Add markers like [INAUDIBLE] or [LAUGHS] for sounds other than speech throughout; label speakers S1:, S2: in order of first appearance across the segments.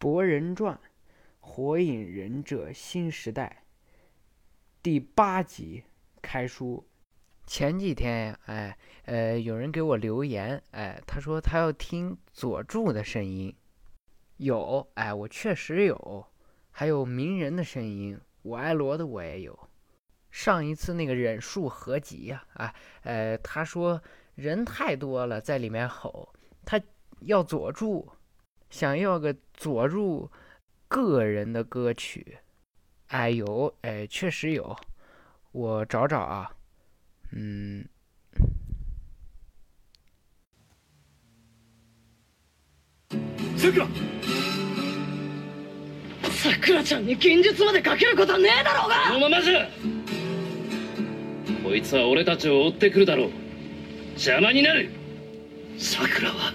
S1: 博人传》《火影忍者新时代》第八集开书。前几天呀，哎，呃，有人给我留言，哎，他说他要听佐助的声音。有，哎，我确实有。还有鸣人的声音，我爱罗的我也有。上一次那个忍术合集呀，啊，呃，他说人太多了，在里面吼，他要佐助，想要个佐助个人的歌曲。哎，有，哎，确实有，我找找啊，嗯。
S2: さくらさくらちゃんに現実までかけることはねえだろうが
S3: このままじゃこいつは俺たちを追ってくるだろう邪魔になる
S2: さくらは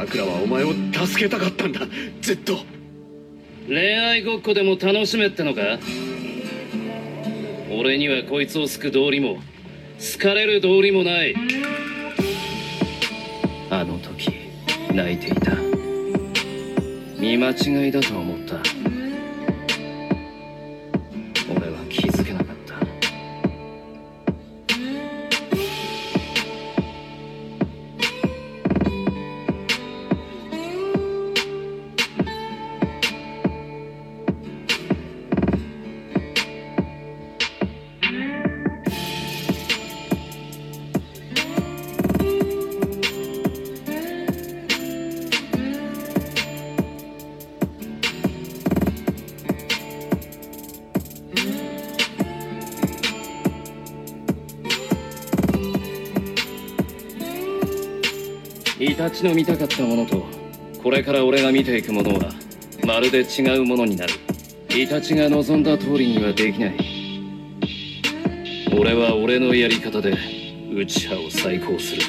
S2: さくらはお前を助けたかったんだ。ずっと。
S3: 恋愛ごっこでも楽しめってのか？俺にはこいつを救う道理も好かれる道理もない。あの時泣いていた。見間違いだと思っイタチの見たかったものとこれから俺が見ていくものはまるで違うものになる。イタチが望んだ通りにはできない。俺は俺のやり方で内派を再興する。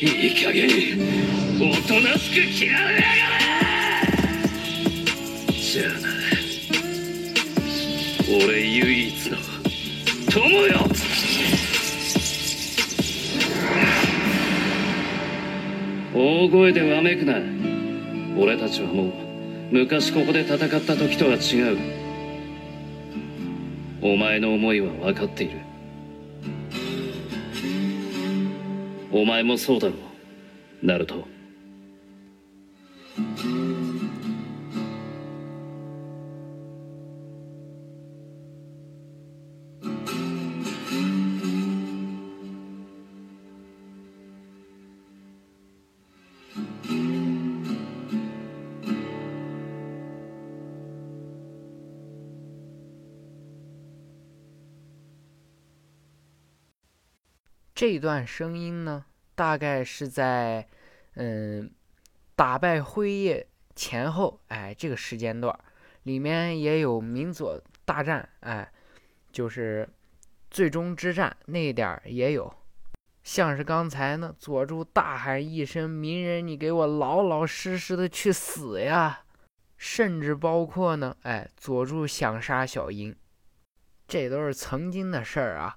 S3: いい加減おとなしく嫌われやがれ！じゃあな。俺唯一の友よ！大声でわめくな。俺たちはもう昔ここで戦った時とは違う。お前の思いは分かっている。お前もそうだろう。ナルト。
S1: 这段声音呢，大概是在嗯打败辉夜前后，哎，这个时间段里面也有鸣佐大战，哎，就是最终之战那一点儿也有，像是刚才呢，佐助大喊一声“鸣人，你给我老老实实的去死呀”，甚至包括呢，哎，佐助想杀小樱，这都是曾经的事儿啊。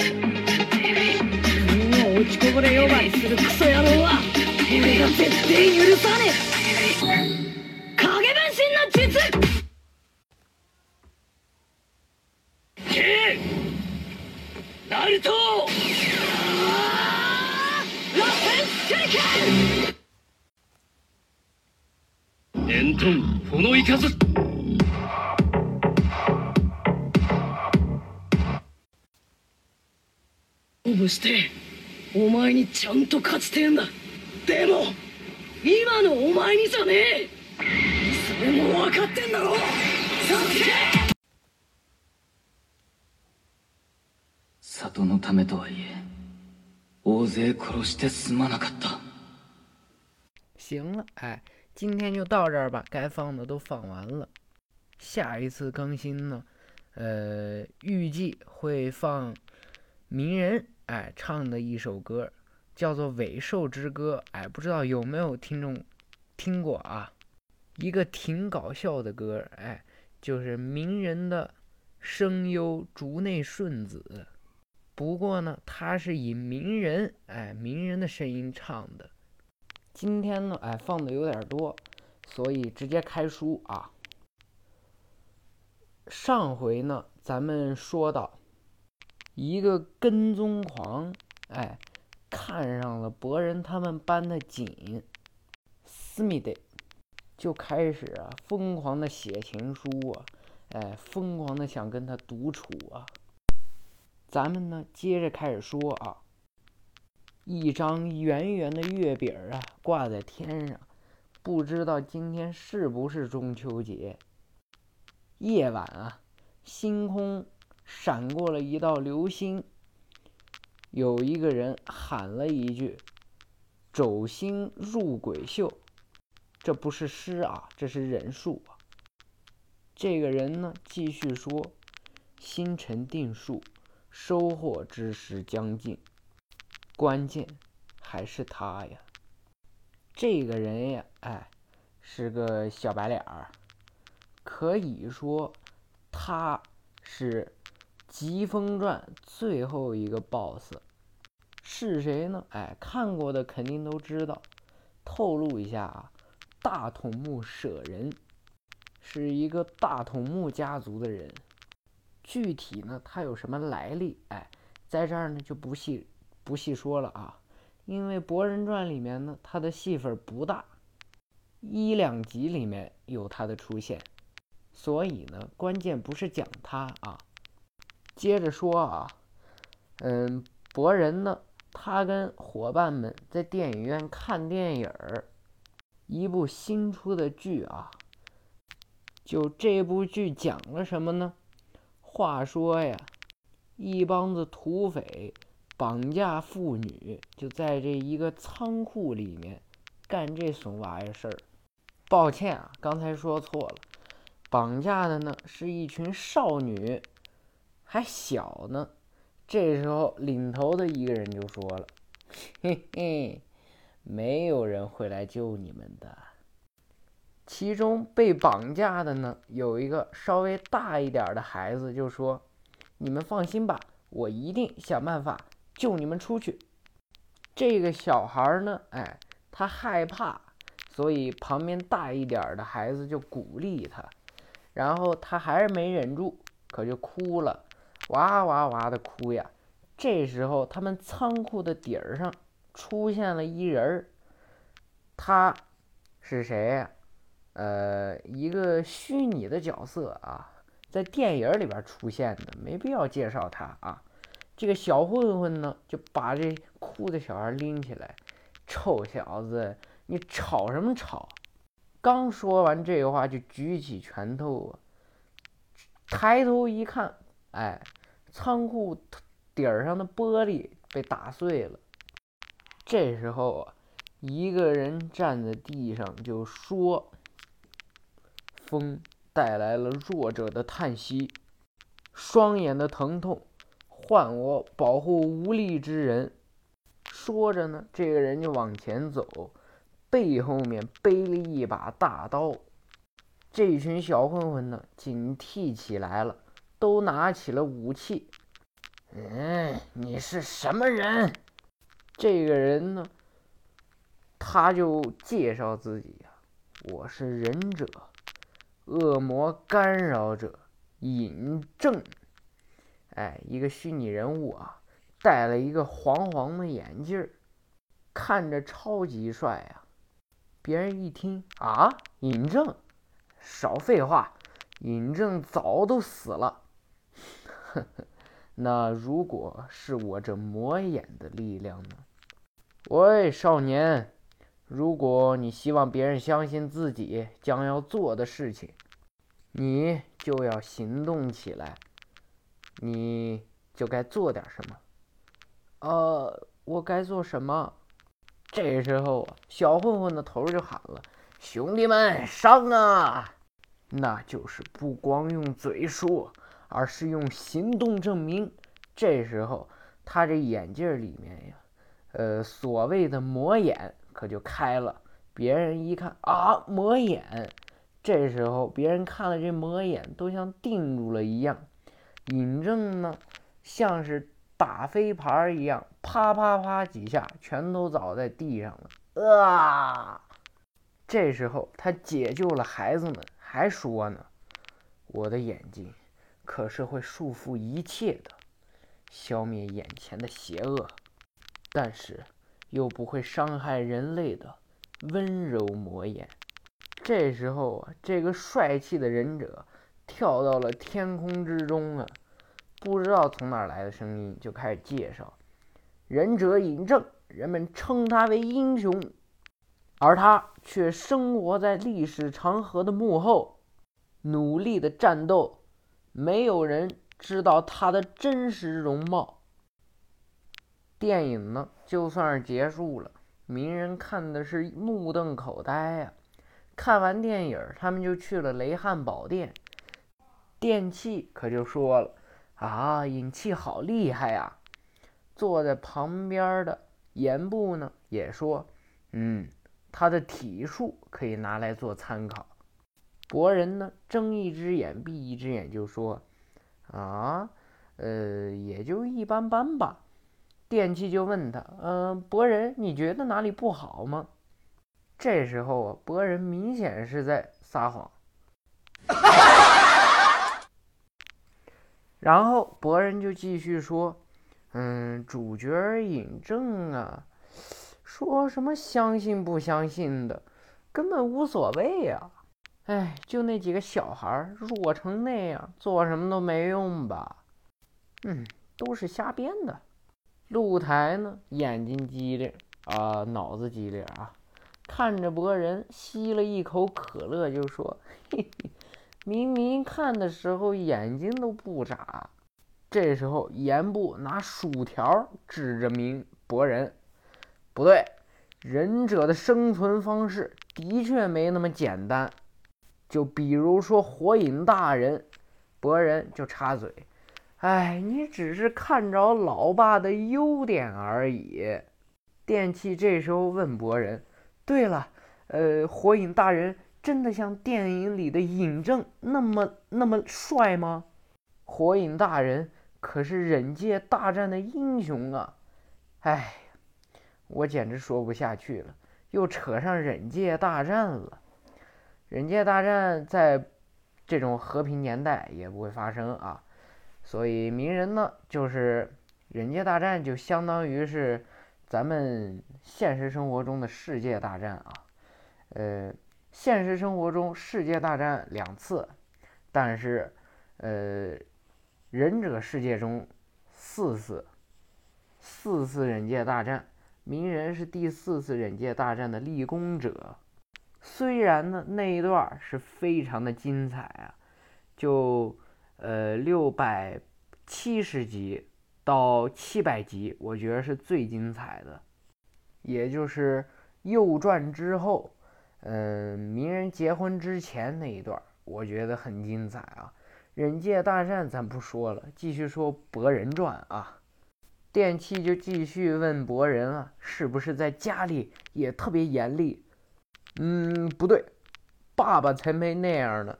S2: こぼれ呼ばわりするクソ野郎は俺が絶対許さねえ。影分身の術。けナルト。ラセンシュリケン
S3: エントンフォノイカズ。
S2: 勝負して。お前にちゃんと勝ちてえんだ。でも今のお前にじゃねえ。それも分かってんだろ。サスケ
S4: 里のためとはいえ大勢殺してすまなかった。
S1: 行了，哎，今天就到这儿吧，该放的都放完了。下一次更新呢，呃，预计会放鸣人哎唱的一首歌，叫做《尾兽之歌》。哎，不知道有没有听众听过啊？一个挺搞笑的歌，哎，就是鸣人的声优竹内顺子。不过呢，他是以鸣人哎鸣人的声音唱的。今天呢，哎放的有点多，所以直接开书啊。上回呢，咱们说到一个跟踪狂，哎，看上了博人他们班的锦思密德，就开始啊疯狂的写情书啊，哎，疯狂的想跟他独处啊。咱们呢，接着开始说啊，一张圆圆的月饼啊，挂在天上，不知道今天是不是中秋节。夜晚啊，星空闪过了一道流星。有一个人喊了一句：“走心入鬼秀。”这不是诗啊，这是人数啊。这个人呢，继续说：“星辰定数，收获之时将近。关键还是他呀。这个人呀，哎，是个小白脸儿。”可以说，他是《疾风传》最后一个 BOSS，是谁呢？哎，看过的肯定都知道。透露一下啊，大筒木舍人是一个大筒木家族的人。具体呢，他有什么来历？哎，在这儿呢就不细不细说了啊，因为《博人传》里面呢，他的戏份不大，一两集里面有他的出现。所以呢，关键不是讲他啊。接着说啊，嗯，博人呢，他跟伙伴们在电影院看电影儿，一部新出的剧啊。就这部剧讲了什么呢？话说呀，一帮子土匪绑架妇女，就在这一个仓库里面干这怂玩意儿事儿。抱歉啊，刚才说错了。绑架的呢是一群少女，还小呢。这时候领头的一个人就说了：“嘿嘿，没有人会来救你们的。”其中被绑架的呢有一个稍微大一点的孩子，就说：“你们放心吧，我一定想办法救你们出去。”这个小孩呢，哎，他害怕，所以旁边大一点的孩子就鼓励他。然后他还是没忍住，可就哭了，哇哇哇的哭呀。这时候，他们仓库的顶儿上出现了一人儿，他是谁呀？呃，一个虚拟的角色啊，在电影里边出现的，没必要介绍他啊。这个小混混呢，就把这哭的小孩拎起来，臭小子，你吵什么吵？刚说完这话，就举起拳头啊！抬头一看，哎，仓库顶儿上的玻璃被打碎了。这时候啊，一个人站在地上就说：“风带来了弱者的叹息，双眼的疼痛唤我保护无力之人。”说着呢，这个人就往前走。背后面背了一把大刀，这群小混混呢警惕起来了，都拿起了武器。嗯，你是什么人？这个人呢，他就介绍自己呀，我是忍者，恶魔干扰者尹正。哎，一个虚拟人物啊，戴了一个黄黄的眼镜儿，看着超级帅啊。别人一听啊，尹正，少废话，尹正早都死了。呵呵，那如果是我这魔眼的力量呢？喂，少年，如果你希望别人相信自己将要做的事情，你就要行动起来，你就该做点什么。呃，我该做什么？这时候，小混混的头就喊了：“兄弟们上啊！那就是不光用嘴说，而是用行动证明。这时候，他这眼镜里面呀，呃，所谓的魔眼可就开了。别人一看啊，魔眼！这时候，别人看了这魔眼，都像定住了一样。尹正呢，像是打飞盘一样，啪啪啪几下，全都倒在地上了。啊！这时候，他解救了孩子们，还说呢：“我的眼睛可是会束缚一切的，消灭眼前的邪恶，但是又不会伤害人类的温柔魔眼。”这时候啊，这个帅气的忍者跳到了天空之中啊，不知道从哪来的声音，就开始介绍：忍者尹正，人们称他为英雄。而他却生活在历史长河的幕后，努力的战斗，没有人知道他的真实容貌。电影呢，就算是结束了，鸣人看的是目瞪口呆呀。看完电影，他们就去了雷汉堡店，电器可就说了：“啊，尹气好厉害呀！”坐在旁边的岩部呢，也说：“嗯。”他的体术可以拿来做参考。博人呢，睁一只眼闭一只眼，就说：“啊，呃，也就一般般吧。”电器就问他：“嗯，博人，你觉得哪里不好吗？”这时候啊，博人明显是在撒谎。[LAUGHS] 然后博人就继续说：“嗯，主角尹正啊。”说什么相信不相信的，根本无所谓呀！哎，就那几个小孩弱成那样，做什么都没用吧？嗯，都是瞎编的。露台呢，眼睛机灵啊，脑子机灵啊，看着博人吸了一口可乐，就说：“嘿嘿，明明看的时候眼睛都不眨。”这时候，严部拿薯条指着明博人。不对，忍者的生存方式的确没那么简单。就比如说火影大人，博人就插嘴：“哎，你只是看着老爸的优点而已。”电器这时候问博人：“对了，呃，火影大人真的像电影里的尹正那么那么帅吗？火影大人可是忍界大战的英雄啊！”哎。我简直说不下去了，又扯上忍界大战了。忍界大战在这种和平年代也不会发生啊，所以鸣人呢，就是忍界大战就相当于是咱们现实生活中的世界大战啊。呃，现实生活中世界大战两次，但是呃，忍者世界中四次，四次忍界大战。鸣人是第四次忍界大战的立功者，虽然呢那一段是非常的精彩啊，就呃六百七十集到七百集，我觉得是最精彩的，也就是右传之后，嗯，鸣人结婚之前那一段，我觉得很精彩啊。忍界大战咱不说了，继续说博人传啊。电器就继续问博人啊，是不是在家里也特别严厉？嗯，不对，爸爸才没那样呢。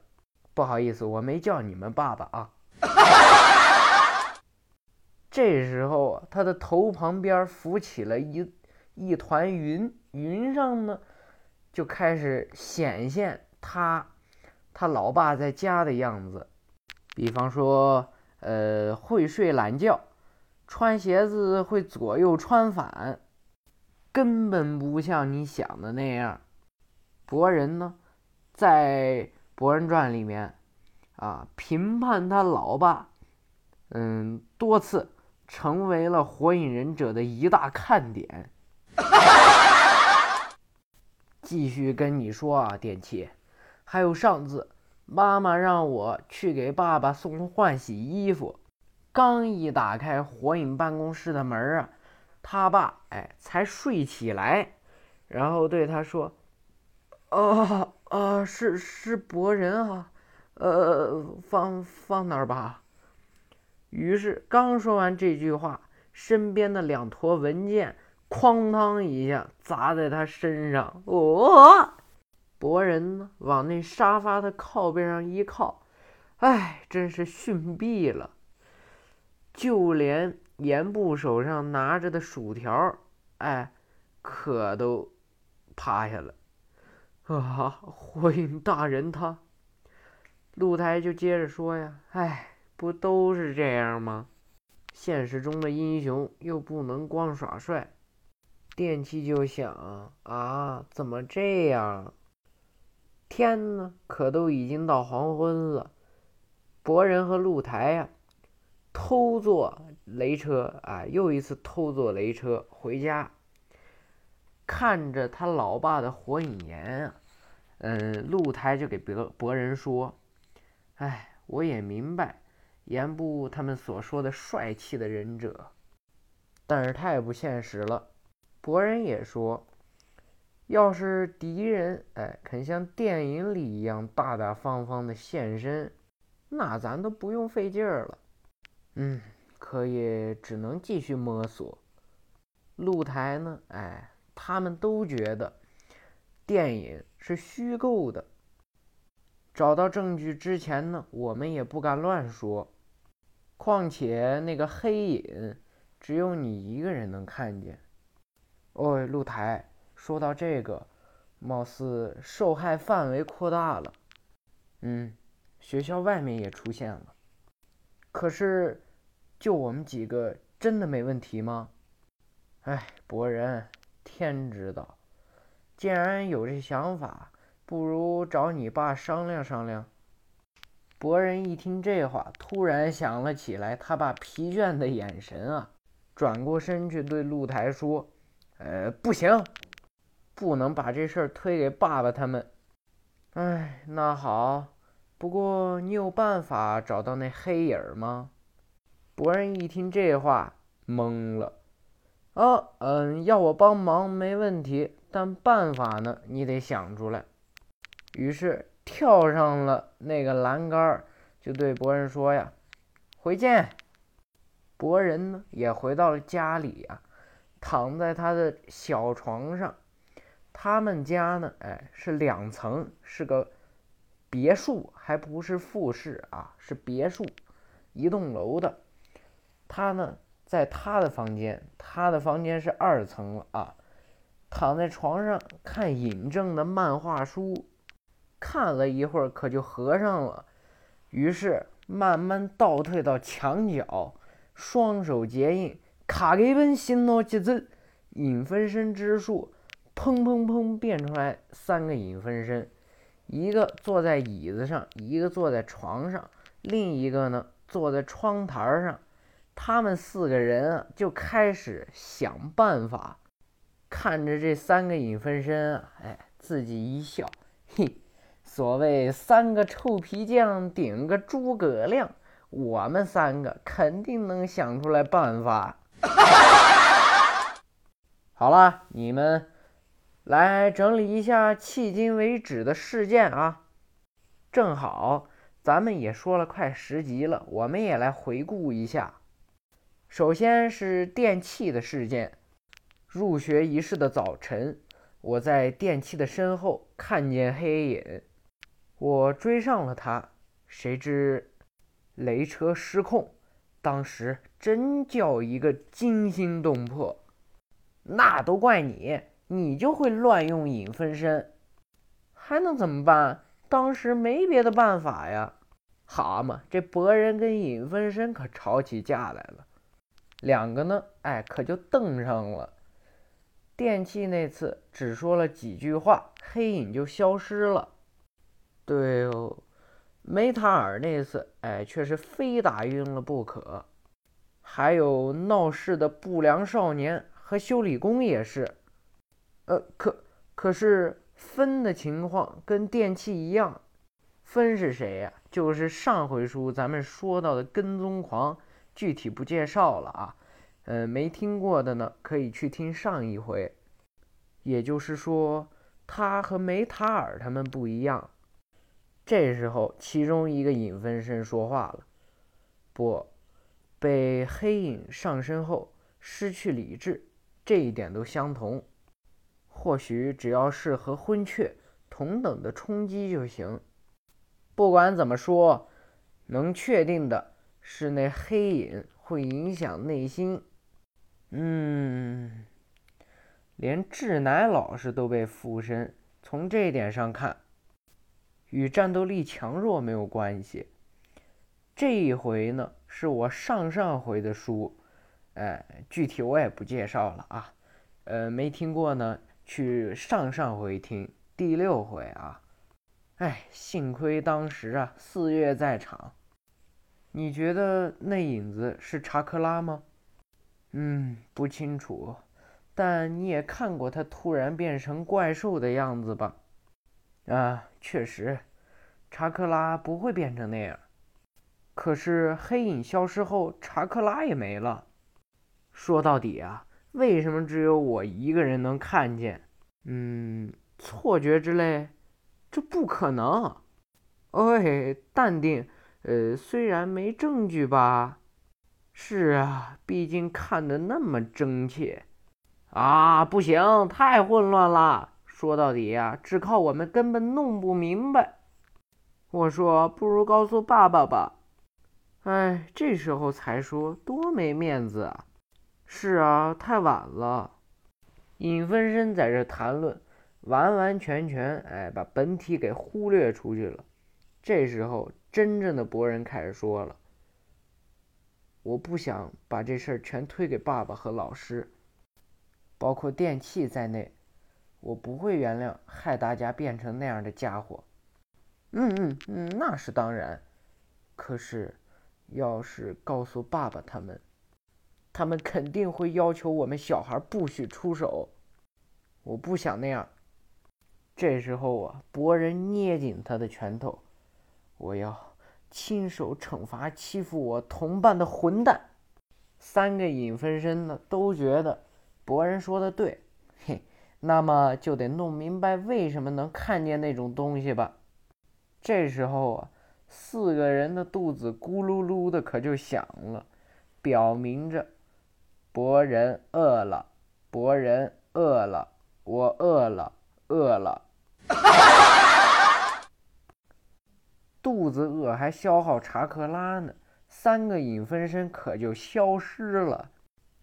S1: 不好意思，我没叫你们爸爸啊。[LAUGHS] 这时候啊，他的头旁边浮起了一一团云，云上呢就开始显现他他老爸在家的样子，比方说，呃，会睡懒觉。穿鞋子会左右穿反，根本不像你想的那样。博人呢，在《博人传》里面啊，评判他老爸，嗯，多次成为了火影忍者的一大看点。[LAUGHS] 继续跟你说啊，电器，还有上次妈妈让我去给爸爸送换洗衣服。刚一打开火影办公室的门啊，他爸哎才睡起来，然后对他说：“啊啊，是是博人啊，呃，放放那儿吧。于是刚说完这句话，身边的两坨文件哐当一下砸在他身上。哦，博人呢，往那沙发的靠背上一靠，哎，真是逊毙了。就连严部手上拿着的薯条，哎，可都趴下了。啊，火影大人他，露台就接着说呀，哎，不都是这样吗？现实中的英雄又不能光耍帅。电器就想啊，怎么这样？天呢，可都已经到黄昏了。博人和露台呀。偷坐雷车啊，又一次偷坐雷车回家，看着他老爸的火影岩啊，嗯，露台就给博博人说：“哎，我也明白岩部他们所说的帅气的忍者，但是太不现实了。”博人也说：“要是敌人哎肯像电影里一样大大方方的现身，那咱都不用费劲儿了。”嗯，可也只能继续摸索。露台呢？哎，他们都觉得电影是虚构的。找到证据之前呢，我们也不敢乱说。况且那个黑影，只有你一个人能看见。哦，露台，说到这个，貌似受害范围扩大了。嗯，学校外面也出现了。可是，就我们几个真的没问题吗？哎，博人，天知道。既然有这想法，不如找你爸商量商量。博人一听这话，突然想了起来，他爸疲倦的眼神啊，转过身去对露台说：“呃，不行，不能把这事儿推给爸爸他们。哎，那好。”不过，你有办法找到那黑影吗？博人一听这话，懵了。哦，嗯，要我帮忙没问题，但办法呢，你得想出来。于是跳上了那个栏杆，就对博人说：“呀，回见。”博人呢，也回到了家里啊，躺在他的小床上。他们家呢，哎，是两层，是个。别墅还不是复式啊，是别墅，一栋楼的。他呢，在他的房间，他的房间是二层了啊。躺在床上看尹正的漫画书，看了一会儿，可就合上了。于是慢慢倒退到墙角，双手结印，卡给本新诺吉子影分身之术，砰砰砰变出来三个影分身。一个坐在椅子上，一个坐在床上，另一个呢坐在窗台上。他们四个人就开始想办法。看着这三个影分身啊，哎，自己一笑，嘿，所谓三个臭皮匠顶个诸葛亮，我们三个肯定能想出来办法。[LAUGHS] 好了，你们。来整理一下迄今为止的事件啊，正好咱们也说了快十集了，我们也来回顾一下。首先是电器的事件。入学仪式的早晨，我在电器的身后看见黑影，我追上了他，谁知雷车失控，当时真叫一个惊心动魄。那都怪你。你就会乱用影分身，还能怎么办？当时没别的办法呀。蛤蟆，这博人跟影分身可吵起架来了，两个呢，哎，可就瞪上了。电器那次只说了几句话，黑影就消失了。对哦，梅塔尔那次，哎，却是非打晕了不可。还有闹事的不良少年和修理工也是。呃，可可是分的情况跟电器一样，分是谁呀？就是上回书咱们说到的跟踪狂，具体不介绍了啊。呃，没听过的呢，可以去听上一回。也就是说，他和梅塔尔他们不一样。这时候，其中一个影分身说话了：“不，被黑影上身后失去理智，这一点都相同。或许只要是和昏厥同等的冲击就行。不管怎么说，能确定的是那黑影会影响内心。嗯。”连智乃老师都被附身，从这点上看，与战斗力强弱没有关系。这一回呢，是我上上回的书，哎，具体我也不介绍了啊。呃，没听过呢，去上上回听第六回啊。哎，幸亏当时啊，四月在场。你觉得那影子是查克拉吗？嗯，不清楚。但你也看过他突然变成怪兽的样子吧？啊，确实，查克拉不会变成那样。可是黑影消失后，查克拉也没了。说到底啊，为什么只有我一个人能看见？嗯，错觉之类？这不可能。哎，淡定。呃，虽然没证据吧。是啊，毕竟看得那么真切。啊，不行，太混乱了。说到底呀，只靠我们根本弄不明白。我说，不如告诉爸爸吧。哎，这时候才说，多没面子啊！是啊，太晚了。影分身在这谈论，完完全全哎，把本体给忽略出去了。这时候，真正的博人开始说了：“我不想把这事儿全推给爸爸和老师。”包括电器在内，我不会原谅害大家变成那样的家伙。嗯嗯嗯，那是当然。可是，要是告诉爸爸他们，他们肯定会要求我们小孩不许出手。我不想那样。这时候啊，博人捏紧他的拳头，我要亲手惩罚欺负我同伴的混蛋。三个影分身呢，都觉得。博人说的对，嘿，那么就得弄明白为什么能看见那种东西吧。这时候啊，四个人的肚子咕噜噜的可就响了，表明着博人饿了，博人饿了，我饿了，饿了。[LAUGHS] 肚子饿还消耗查克拉呢，三个影分身可就消失了。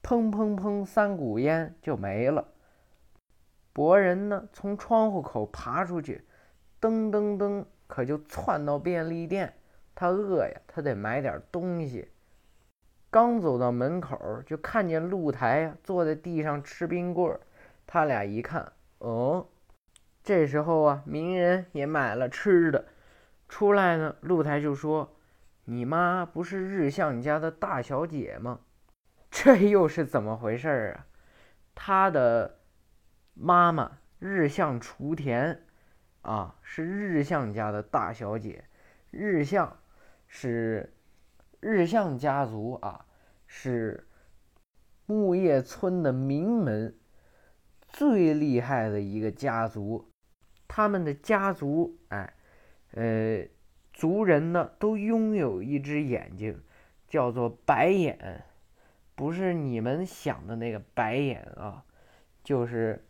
S1: 砰砰砰！三股烟就没了。博人呢，从窗户口爬出去，噔噔噔，可就窜到便利店。他饿呀，他得买点东西。刚走到门口，就看见露台呀，坐在地上吃冰棍儿。他俩一看，哦，这时候啊，鸣人也买了吃的。出来呢，露台就说：“你妈不是日向家的大小姐吗？” [LAUGHS] 这又是怎么回事啊？他的妈妈日向雏田啊，是日向家的大小姐。日向是日向家族啊，是木叶村的名门，最厉害的一个家族。他们的家族，呃，族人呢都拥有一只眼睛，叫做白眼。不是你们想的那个白眼啊，就是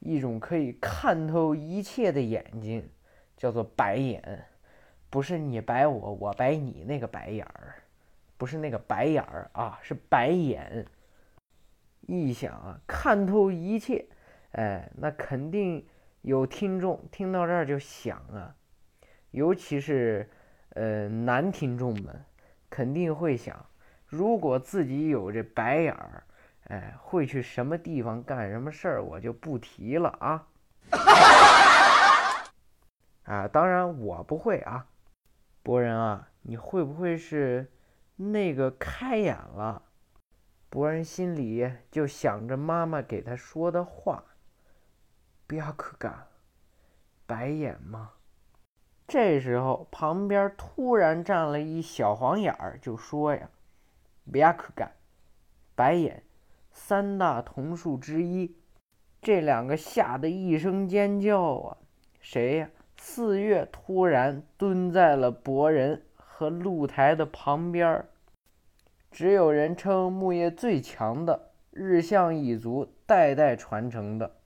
S1: 一种可以看透一切的眼睛，叫做白眼。不是你白我，我白你那个白眼儿，不是那个白眼儿啊，是白眼。一想啊，看透一切，哎，那肯定有听众听到这儿就想啊，尤其是呃男听众们，肯定会想。如果自己有这白眼儿，哎，会去什么地方干什么事儿，我就不提了啊。[LAUGHS] 啊，当然我不会啊。博人啊，你会不会是那个开眼了？博人心里就想着妈妈给他说的话：“不要可干，白眼吗？”这时候旁边突然站了一小黄眼儿，就说呀。白可干，白眼，三大瞳术之一。这两个吓得一声尖叫啊！谁呀？四月突然蹲在了博人和露台的旁边儿。只有人称木叶最强的日向一族代代传承的，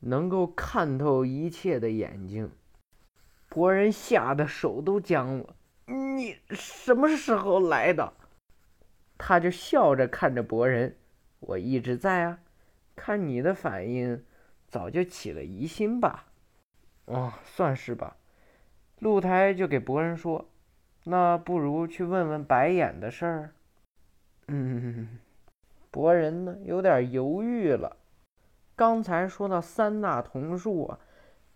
S1: 能够看透一切的眼睛。博人吓得手都僵了。你什么时候来的？他就笑着看着博人。我一直在啊。看你的反应，早就起了疑心吧？哦，算是吧。露台就给博人说：“那不如去问问白眼的事儿。”嗯，博人呢有点犹豫了。刚才说到三大桐树啊，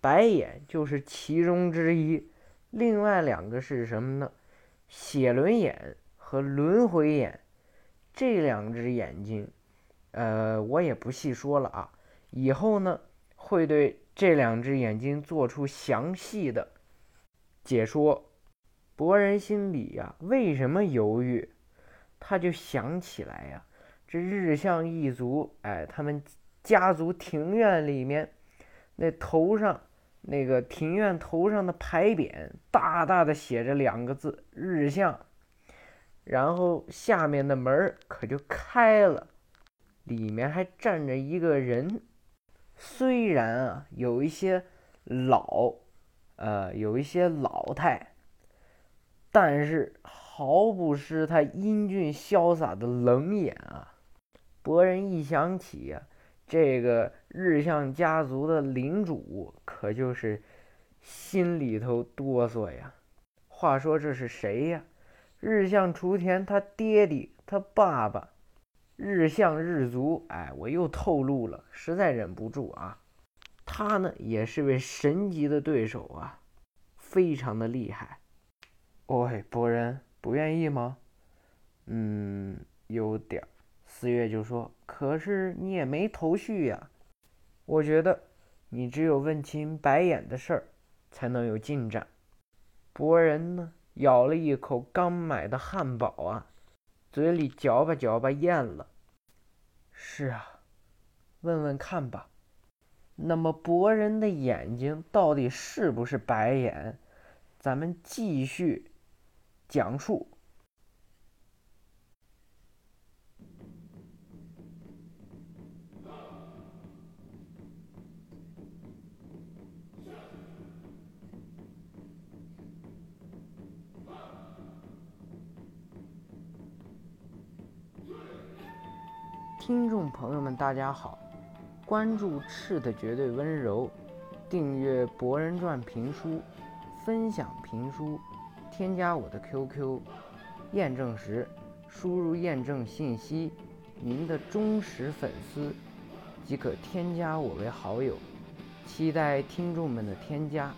S1: 白眼就是其中之一，另外两个是什么呢？血轮眼和轮回眼，这两只眼睛。呃，我也不细说了啊。以后呢，会对这两只眼睛做出详细的解说。博人心里呀，为什么犹豫？他就想起来呀，这日向一族，哎，他们家族庭院里面那头上那个庭院头上的牌匾，大大的写着两个字“日向”，然后下面的门可就开了。里面还站着一个人，虽然啊有一些老，呃有一些老态，但是毫不失他英俊潇洒的冷眼啊！博人一想起呀，这个日向家族的领主，可就是心里头哆嗦呀。话说这是谁呀？日向雏田他爹爹，他爸爸。日向日足，哎，我又透露了，实在忍不住啊。他呢，也是位神级的对手啊，非常的厉害。喂，博人，不愿意吗？嗯，有点。四月就说：“可是你也没头绪呀。”我觉得你只有问清白眼的事儿，才能有进展。博人呢，咬了一口刚买的汉堡啊。嘴里嚼吧嚼吧咽了。是啊，问问看吧。那么博人的眼睛到底是不是白眼？咱们继续讲述。听众朋友们，大家好！关注赤的绝对温柔，订阅《博人传》评书，分享评书，添加我的 QQ，验证时输入验证信息，您的忠实粉丝即可添加我为好友。期待听众们的添加，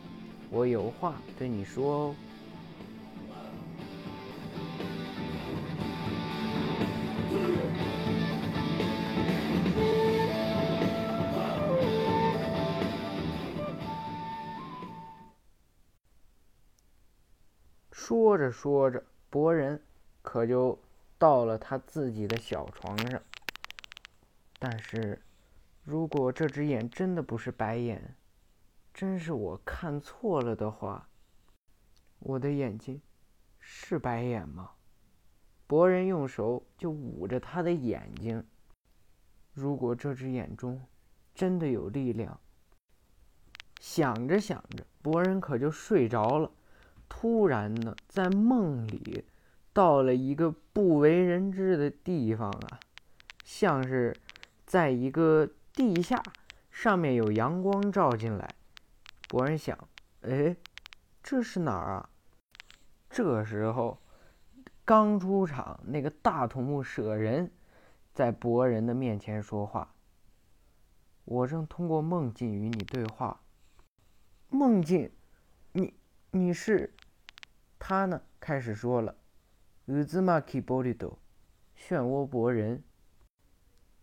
S1: 我有话对你说哦。说着，博人可就到了他自己的小床上。但是，如果这只眼真的不是白眼，真是我看错了的话，我的眼睛是白眼吗？博人用手就捂着他的眼睛。如果这只眼中真的有力量，想着想着，博人可就睡着了。突然呢，在梦里到了一个不为人知的地方啊，像是在一个地下，上面有阳光照进来。博人想，哎，这是哪儿啊？这时候刚出场那个大土木舍人，在博人的面前说话：“我正通过梦境与你对话。”梦境，你。你是，他呢？开始说了，乌兹马基波利多，漩涡博人。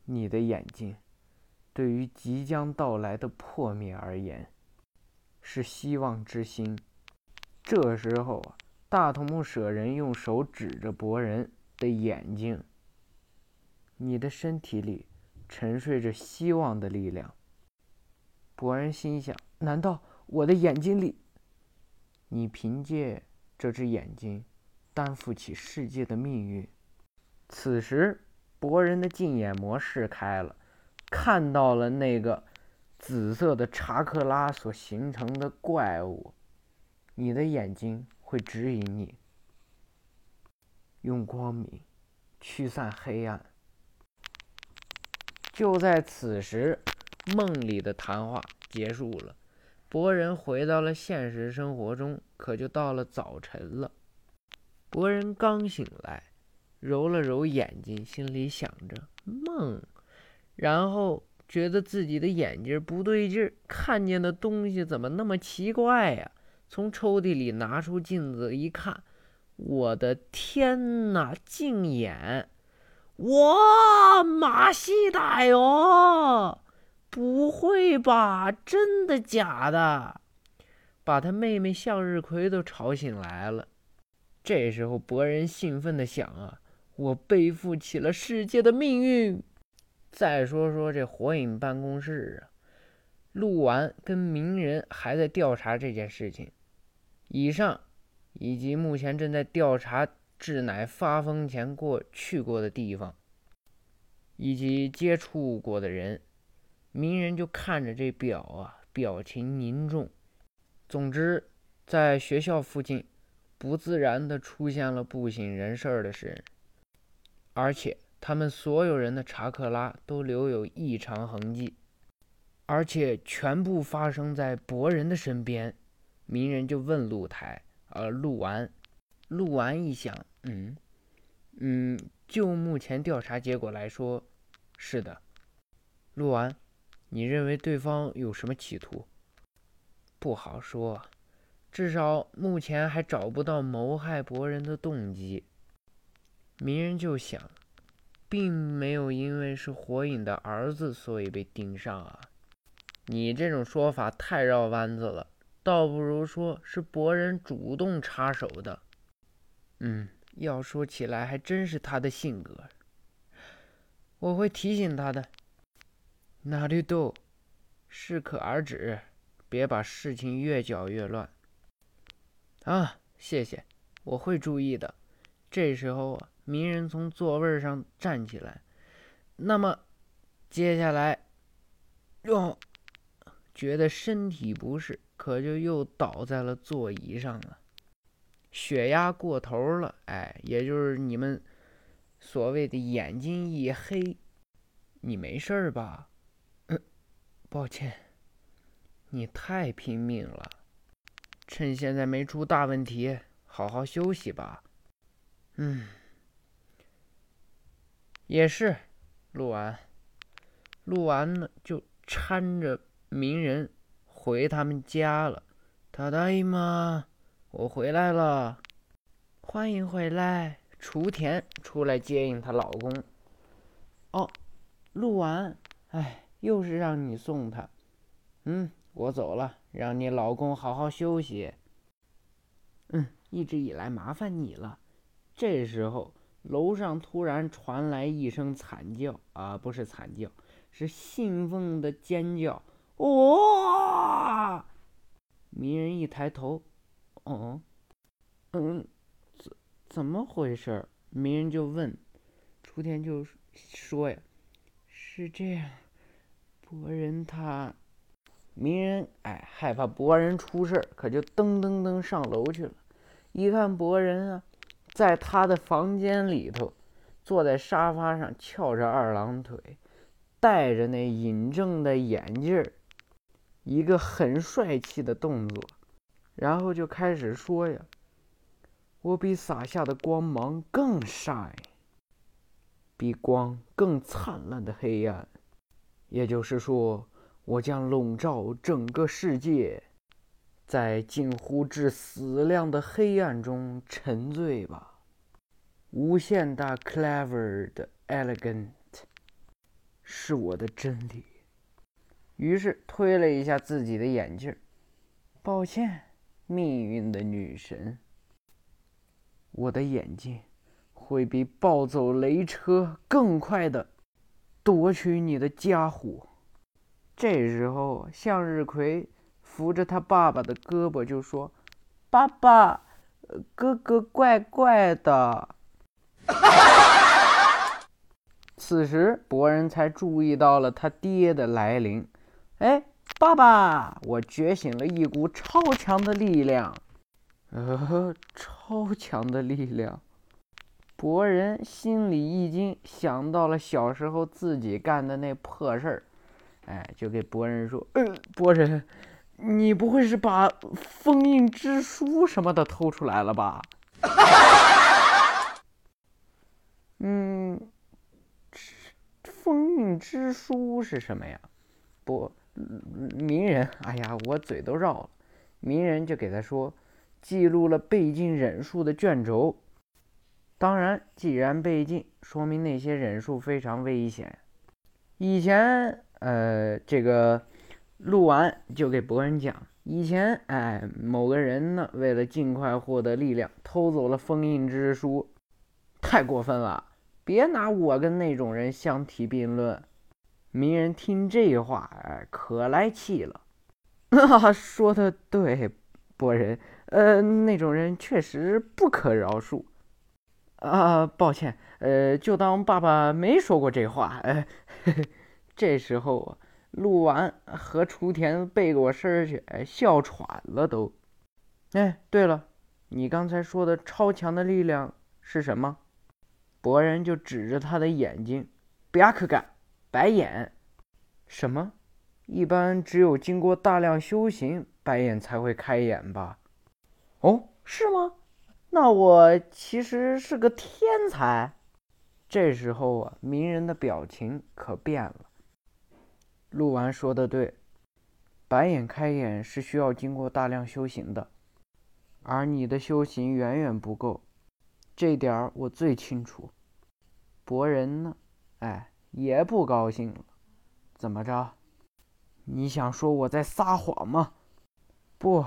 S1: 你的眼睛，对于即将到来的破灭而言，是希望之星。这时候啊，大头目舍人用手指着博人的眼睛。你的身体里沉睡着希望的力量，博人心想：难道我的眼睛里？你凭借这只眼睛，担负起世界的命运。此时，博人的禁眼模式开了，看到了那个紫色的查克拉所形成的怪物。你的眼睛会指引你，用光明驱散黑暗。就在此时，梦里的谈话结束了。博人回到了现实生活中，可就到了早晨了。博人刚醒来，揉了揉眼睛，心里想着梦，然后觉得自己的眼睛不对劲儿，看见的东西怎么那么奇怪呀？从抽屉里拿出镜子一看，我的天哪！镜眼！哇，马西达哟！不会吧？真的假的？把他妹妹向日葵都吵醒来了。这时候，博人兴奋地想啊，我背负起了世界的命运。再说说这火影办公室啊，鹿丸跟鸣人还在调查这件事情。以上，以及目前正在调查志乃发疯前过去过的地方，以及接触过的人。鸣人就看着这表啊，表情凝重。总之，在学校附近，不自然的出现了不省人事的事，而且他们所有人的查克拉都留有异常痕迹，而且全部发生在博人的身边。鸣人就问鹿台，呃，鹿丸，鹿丸一想，嗯，嗯，就目前调查结果来说，是的，鹿丸。你认为对方有什么企图？不好说，至少目前还找不到谋害博人的动机。鸣人就想，并没有因为是火影的儿子所以被盯上啊。你这种说法太绕弯子了，倒不如说是博人主动插手的。嗯，要说起来还真是他的性格。我会提醒他的。那绿豆，适可而止，别把事情越搅越乱。啊，谢谢，我会注意的。这时候啊，鸣人从座位上站起来。那么，接下来，哟，觉得身体不适，可就又倒在了座椅上了。血压过头了，哎，也就是你们所谓的眼睛一黑。你没事吧？[COUGHS] 抱歉，你太拼命了。趁现在没出大问题，好好休息吧。嗯，也是。录完，录完了就搀着鸣人回他们家了。他大姨妈，我回来了，欢迎回来。雏田出来接应她老公。哦，录完，哎。又是让你送他，嗯，我走了，让你老公好好休息。嗯，一直以来麻烦你了。这时候，楼上突然传来一声惨叫，啊，不是惨叫，是信奉的尖叫。哇！鸣人一抬头，哦，嗯，怎怎么回事？鸣人就问，雏田就说呀，是这样。博人他，鸣人哎，害怕博人出事儿可就噔噔噔上楼去了。一看博人啊，在他的房间里头，坐在沙发上翘着二郎腿，戴着那隐正的眼镜儿，一个很帅气的动作，然后就开始说呀：“我比洒下的光芒更晒，比光更灿烂的黑暗。”也就是说，我将笼罩整个世界，在近乎至死亮的黑暗中沉醉吧。无限大，clever 的 elegant，是我的真理。于是推了一下自己的眼镜抱歉，命运的女神，我的眼睛会比暴走雷车更快的。夺取你的家伙，这时候，向日葵扶着他爸爸的胳膊就说：“爸爸，哥哥怪怪的。[LAUGHS] ”此时，博人才注意到了他爹的来临。哎，爸爸，我觉醒了一股超强的力量。呃，超强的力量。博人心里一惊，想到了小时候自己干的那破事儿，哎，就给博人说：“呃，博人，你不会是把封印之书什么的偷出来了吧？” [LAUGHS] 嗯，封印之书是什么呀？不，鸣人，哎呀，我嘴都绕了。鸣人就给他说，记录了被禁忍术的卷轴。当然，既然被禁，说明那些忍术非常危险。以前，呃，这个录完就给博人讲，以前，哎，某个人呢，为了尽快获得力量，偷走了封印之书，太过分了。别拿我跟那种人相提并论。鸣人听这话，哎，可来气了。[LAUGHS] 说的对，博人，呃，那种人确实不可饶恕。啊，抱歉，呃，就当爸爸没说过这话。哎，[LAUGHS] 这时候啊，鹿丸和雏田背过身去，哎，笑喘了都。哎，对了，你刚才说的超强的力量是什么？博人就指着他的眼睛，不亚克干，白眼。什么？一般只有经过大量修行，白眼才会开眼吧？哦，是吗？那我其实是个天才。这时候啊，鸣人的表情可变了。陆完说的对，白眼开眼是需要经过大量修行的，而你的修行远远不够。这点儿我最清楚。博人呢？哎，也不高兴了。怎么着？你想说我在撒谎吗？不，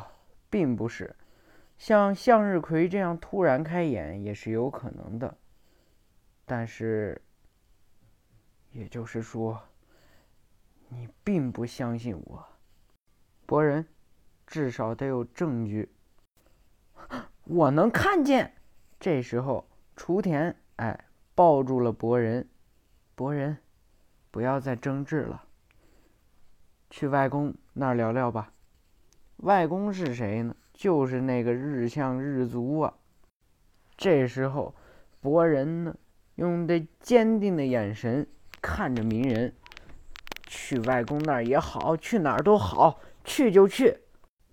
S1: 并不是。像向日葵这样突然开眼也是有可能的。但是，也就是说，你并不相信我。博人，至少得有证据。我能看见。这时候，雏田哎抱住了博人。博人，不要再争执了，去外公那儿聊聊吧。外公是谁呢？就是那个日向日足啊。这时候，博人呢用这坚定的眼神看着鸣人。去外公那儿也好，去哪儿都好，去就去。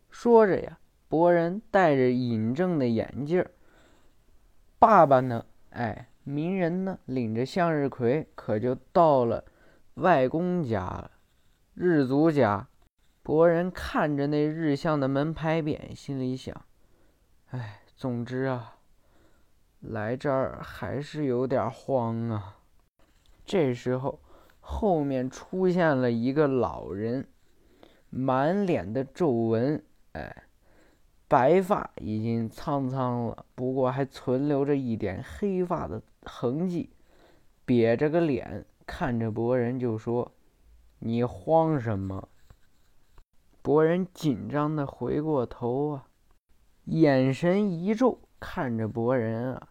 S1: 说着呀，博人戴着尹正的眼镜。爸爸呢？哎，鸣人呢？领着向日葵，可就到了外公家了，日族家。博人看着那日向的门牌匾，心里想：哎，总之啊，来这儿还是有点慌啊。这时候，后面出现了一个老人，满脸的皱纹，哎。白发已经苍苍了，不过还存留着一点黑发的痕迹。瘪着个脸看着博人就说：“你慌什么？”博人紧张的回过头啊，眼神一皱，看着博人啊，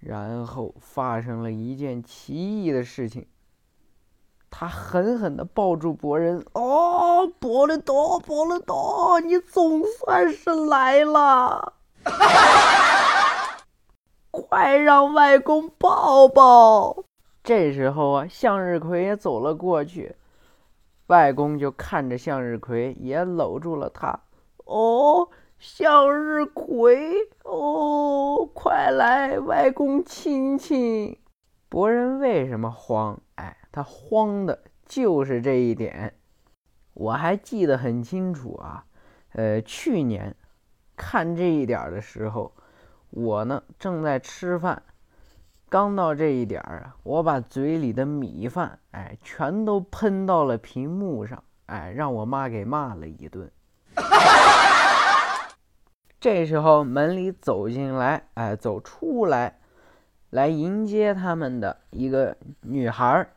S1: 然后发生了一件奇异的事情。他狠狠地抱住博人，哦，博伦多，博伦多，你总算是来了！[LAUGHS] 快让外公抱抱！这时候啊，向日葵也走了过去，外公就看着向日葵，也搂住了他。哦，向日葵，哦，快来，外公亲亲！博人为什么慌？哎。他慌的就是这一点，我还记得很清楚啊。呃，去年看这一点的时候，我呢正在吃饭，刚到这一点啊，我把嘴里的米饭哎全都喷到了屏幕上，哎，让我妈给骂了一顿。[LAUGHS] 这时候门里走进来，哎，走出来，来迎接他们的一个女孩儿。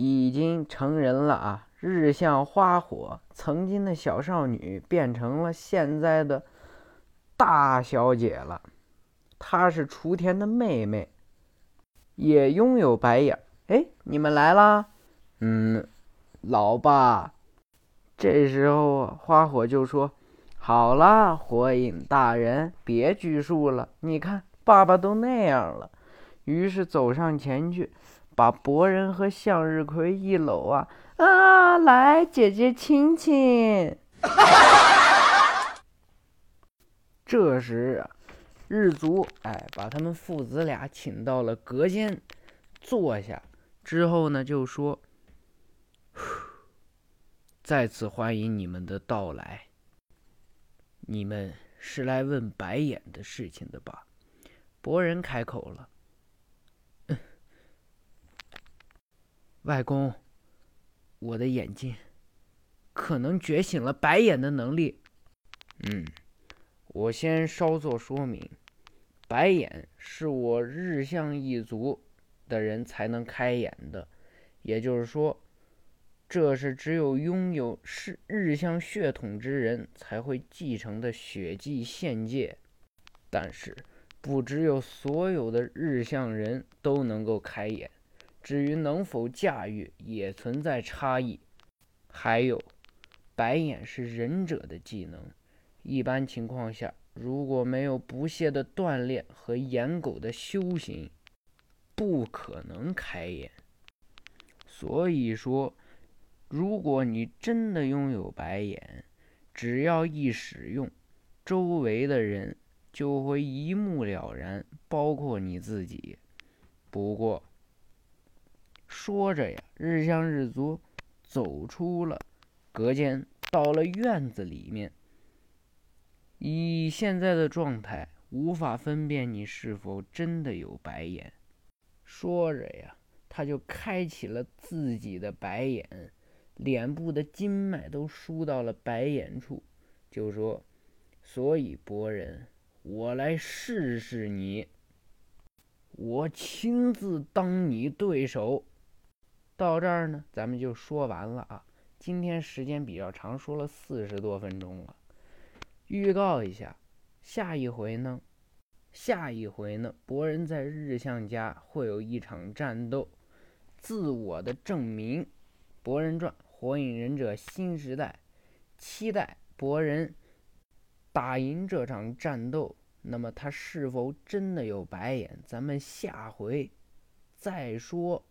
S1: 已经成人了啊，日向花火曾经的小少女变成了现在的大小姐了。她是雏田的妹妹，也拥有白眼。哎，你们来啦！嗯，老爸。这时候花火就说：“好了，火影大人，别拘束了。你看，爸爸都那样了。”于是走上前去，把博人和向日葵一搂啊啊！来，姐姐亲亲。这时，日足哎，把他们父子俩请到了隔间坐下，之后呢，就说。再次欢迎你们的到来。你们是来问白眼的事情的吧？博人开口了。外公，我的眼睛可能觉醒了白眼的能力。嗯，我先稍作说明，白眼是我日向一族的人才能开眼的，也就是说。这是只有拥有是日向血统之人才会继承的血迹限界，但是不只有所有的日向人都能够开眼，至于能否驾驭也存在差异。还有，白眼是忍者的技能，一般情况下如果没有不懈的锻炼和眼狗的修行，不可能开眼。所以说。如果你真的拥有白眼，只要一使用，周围的人就会一目了然，包括你自己。不过，说着呀，日向日足走出了隔间，到了院子里面。以现在的状态，无法分辨你是否真的有白眼。说着呀，他就开启了自己的白眼。脸部的筋脉都输到了白眼处，就说：“所以博人，我来试试你，我亲自当你对手。”到这儿呢，咱们就说完了啊。今天时间比较长，说了四十多分钟了。预告一下，下一回呢？下一回呢？博人在日向家会有一场战斗，自我的证明，《博人传》。火影忍者新时代，期待博人打赢这场战斗。那么他是否真的有白眼？咱们下回再说。